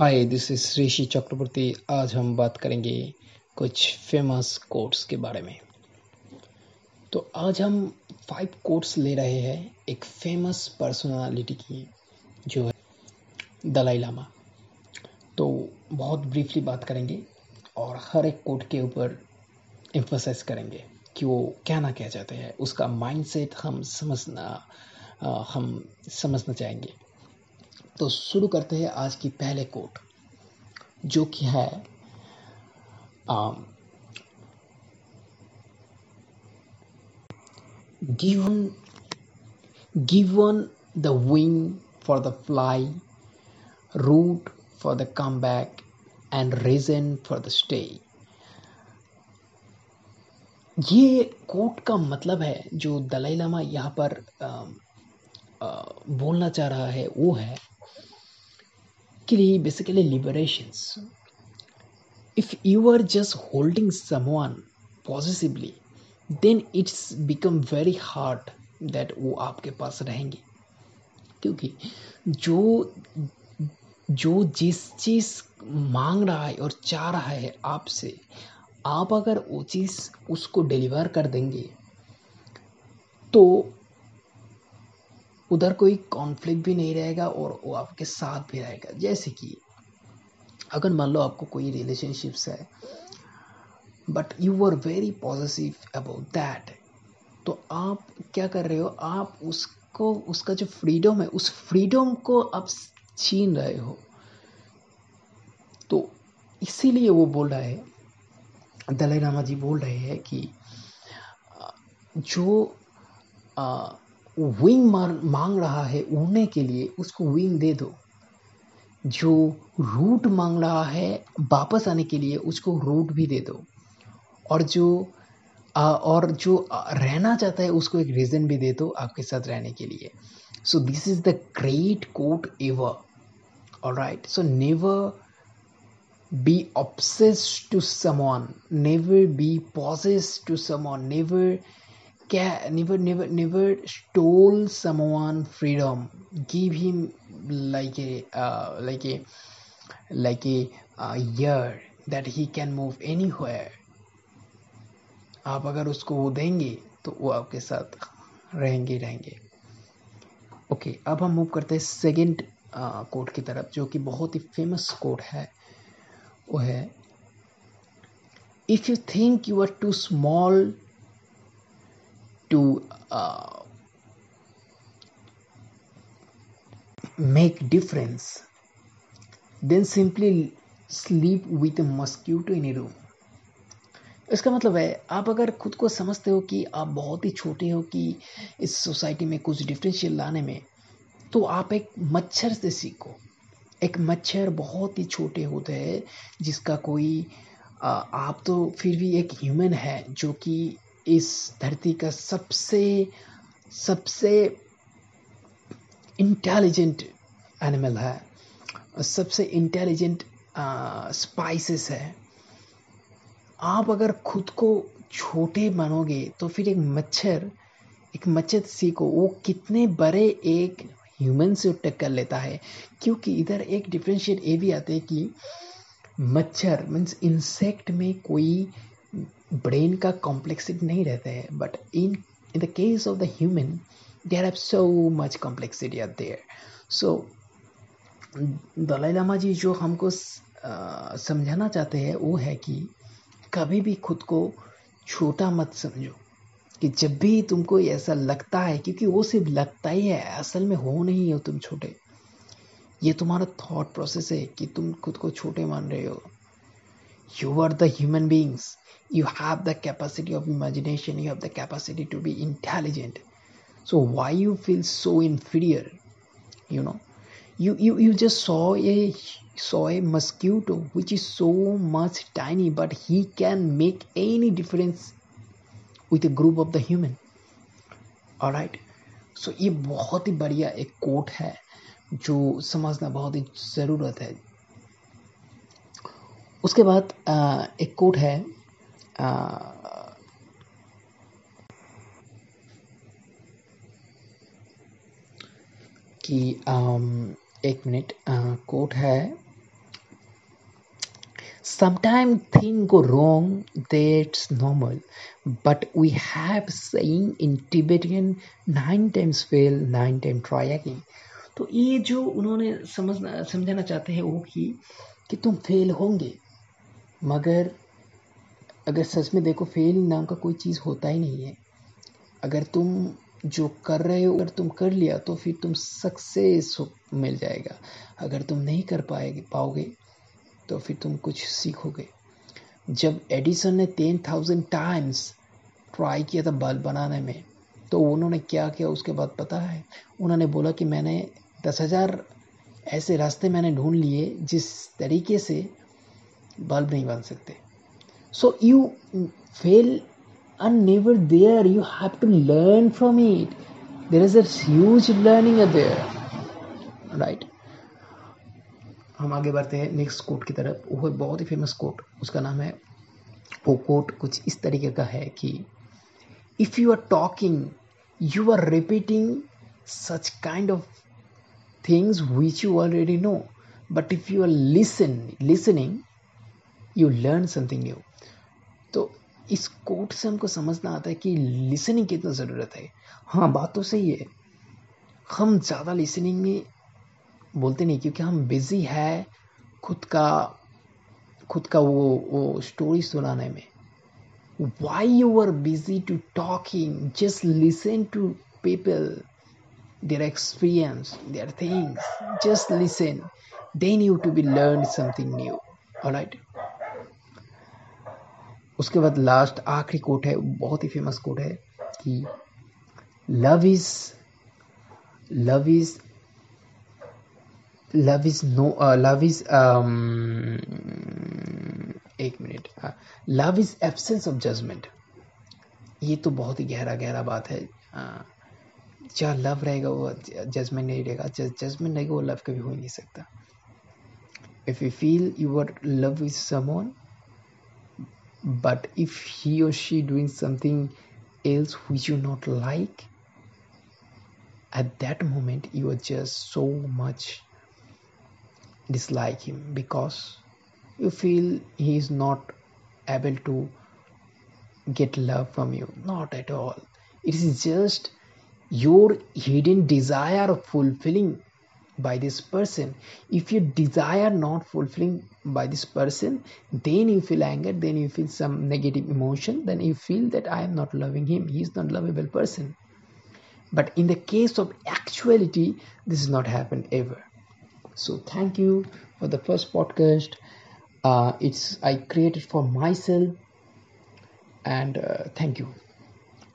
Hi this is ऋषि चक्रवर्ती आज हम बात करेंगे कुछ फ़ेमस कोट्स के बारे में। तो आज हम फाइव कोट्स ले रहे हैं एक फ़ेमस पर्सनालिटी की, जो है दलाई लामा। तो बहुत ब्रीफली बात करेंगे और हर एक कोट के ऊपर एम्फोसाइज करेंगे कि वो क्या ना क्या चाहते हैं। उसका माइंडसेट हम समझना हम समझना चाहेंगे। तो शुरू करते हैं आज की पहले कोट जो कि है given given the wing for the fly root for the come back and reason for the stay ये कोट का मतलब है जो दलाई लामा यहाँ पर आ, आ, बोलना चाह रहा है वो है basically basically liberations if you are just holding someone possessively then it's become very hard that वो आपके पास रहेंगे क्योंकि जो जो जिस चीज़ मांग रहा है और चाह रहा है आपसे आप अगर वो चीज़ उसको डिलीवर कर देंगे तो उधर कोई कॉन्फ्लिक्ट भी नहीं रहेगा और वो आपके साथ भी रहेगा। जैसे कि अगर मान लो आपको कोई रिलेशनशिप्स है but you are very positive about that तो आप क्या कर रहे हो? आप उसको उसका जो फ्रीडम है उस फ्रीडम को आप छीन रहे हो। तो इसीलिए वो बोल रहा है दलाई लामा जी बोल रहे हैं कि जो आ, विंग मांग रहा है उड़ने के लिए, उसको विंग दे दो। जो रूट मांग रहा है वापस आने के लिए, उसको रूट भी दे दो। और जो और जो रहना चाहता है, उसको एक रीज़न भी दे दो आपके साथ रहने के लिए। So this is the great quote ever और right so never be obsessed to someone. Never be possessed to someone. Never कै never never never stole someone freedom give him like a like a like a air that he can move anywhere आप अगर उसको वो देंगे तो वो आपके साथ रहेंगे रहेंगे। ओके okay, अब हम मूव करते हैं सेकेंड कोर्ट uh, की तरफ़ जो कि बहुत ही फ़ेमस कोर्ट है। वो है if you think you are too small to uh, make difference then simply sleep with a mosquito in a room. इसका मतलब है आप अगर खुद को समझते हो कि आप बहुत ही छोटे हो कि इस सोसाइटी में कुछ डिफरेंशियल लाने में तो आप एक मच्छर से सीखो। एक मच्छर बहुत ही छोटे होते हैं जिसका कोई आप तो फिर भी एक ह्यूमन है जो कि इस धरती का सबसे सबसे इंटेलिजेंट एनिमल है और सबसे इंटेलिजेंट स्पाइसेस है। आप अगर खुद को छोटे मानोगे तो फिर एक मच्छर एक मच्छर सीखो वो कितने बड़े एक ह्यूमन से टक्कर लेता है। क्योंकि इधर एक डिफ्रेंशिएट ये भी आते हैं कि मच्छर मीन्स इंसेक्ट में कोई ब्रेन का कॉम्प्लेक्सिटी नहीं रहता है but in in the case of the human there have so much complexity are there so Dalai Lama ji जो हमको समझाना चाहते हैं, वो है कि कभी भी खुद को छोटा मत समझो, कि जब भी तुमको ऐसा लगता है, क्योंकि वो सिर्फ़ लगता ही है, असल में हो नहीं हो तुम छोटे। ये तुम्हारा थॉट प्रोसेस है कि तुम खुद को छोटे मान रहे हो। You are the human beings you have the capacity of imagination you have the capacity to be intelligent so why you feel so inferior you know you you, you just saw a saw a mosquito which is so much tiny but he can make any difference with a group of the human all right so so, ये बहुत ही बढ़िया एक coat है जो समझना बहुत ही ज़रूरत है उसके बाद एक कोट है कि um, एक मिनट uh, कोट है sometime thing go wrong that's normal but we have saying in Tibetan nine times fail nine time try again तो ये जो उन्होंने समझना, समझाना चाहते हैं वो कि कि तुम फेल होंगे, मगर अगर सच में देखो फेल नाम का कोई चीज़ होता ही नहीं है। अगर तुम जो कर रहे हो, अगर तुम कर लिया तो फिर तुम सक्सेस मिल जाएगा। अगर तुम नहीं कर पाएगे, पाओगे तो फिर तुम कुछ सीखोगे। जब एडिसन ने टेन थाउज़ेंड टाइम्स ट्राई किया था बल्ब बनाने में तो उन्होंने क्या किया, उसके बाद पता है? उन्होंने बोला कि मैंने दस हज़ार ऐसे रास्ते मैंने ढूंढ लिए जिस तरीके से बल्ब नहीं बन सकते। So you fail are never there. You have to learn from it. There is a huge learning there. Right? हम आगे बढ़ते हैं नेक्स्ट कोट की तरफ़ वो बहुत ही फ़ेमस कोट उसका नाम है, वो कोट कुछ इस तरीके का है कि if you are talking you are repeating such kind of things which you already know but if you are listen listening you learn something new तो इस कोट से हमको समझना आता है कि लिसनिंग कितना ज़रूरत है। हाँ बात तो सही है। हम ज़्यादा लिसनिंग में बोलते नहीं, क्योंकि हम बिज़ी है खुद का खुद का वो वो स्टोरी सुनाने में। Why you are busy to talking just listen to people their experience their things just listen then you to be learn something new alright उसके बाद लास्ट आखिरी कोट है, बहुत ही फ़ेमस कोट है कि love is love is love is no love is एक minute love is absence of judgement ये तो बहुत ही गहरा गहरा बात है। जहाँ लव रहेगा वो जजमेंट नहीं रहेगा। जजमेंट रहेगा वो लव कभी हो ही नहीं सकता। If you feel you are love is someone but if he or she doing something else which you not like at that moment you are just so much dislike him because you feel he is not able to get love from you. Not at all. It is just your hidden desire of fulfilling by this person. If you desire not fulfilling by this person then you feel anger then you feel some negative emotion then you feel that i am not loving him he is not lovable person. But in the case of actuality this has not happened ever. So thank you for the first podcast. Uh, it's i created for myself and uh, thank you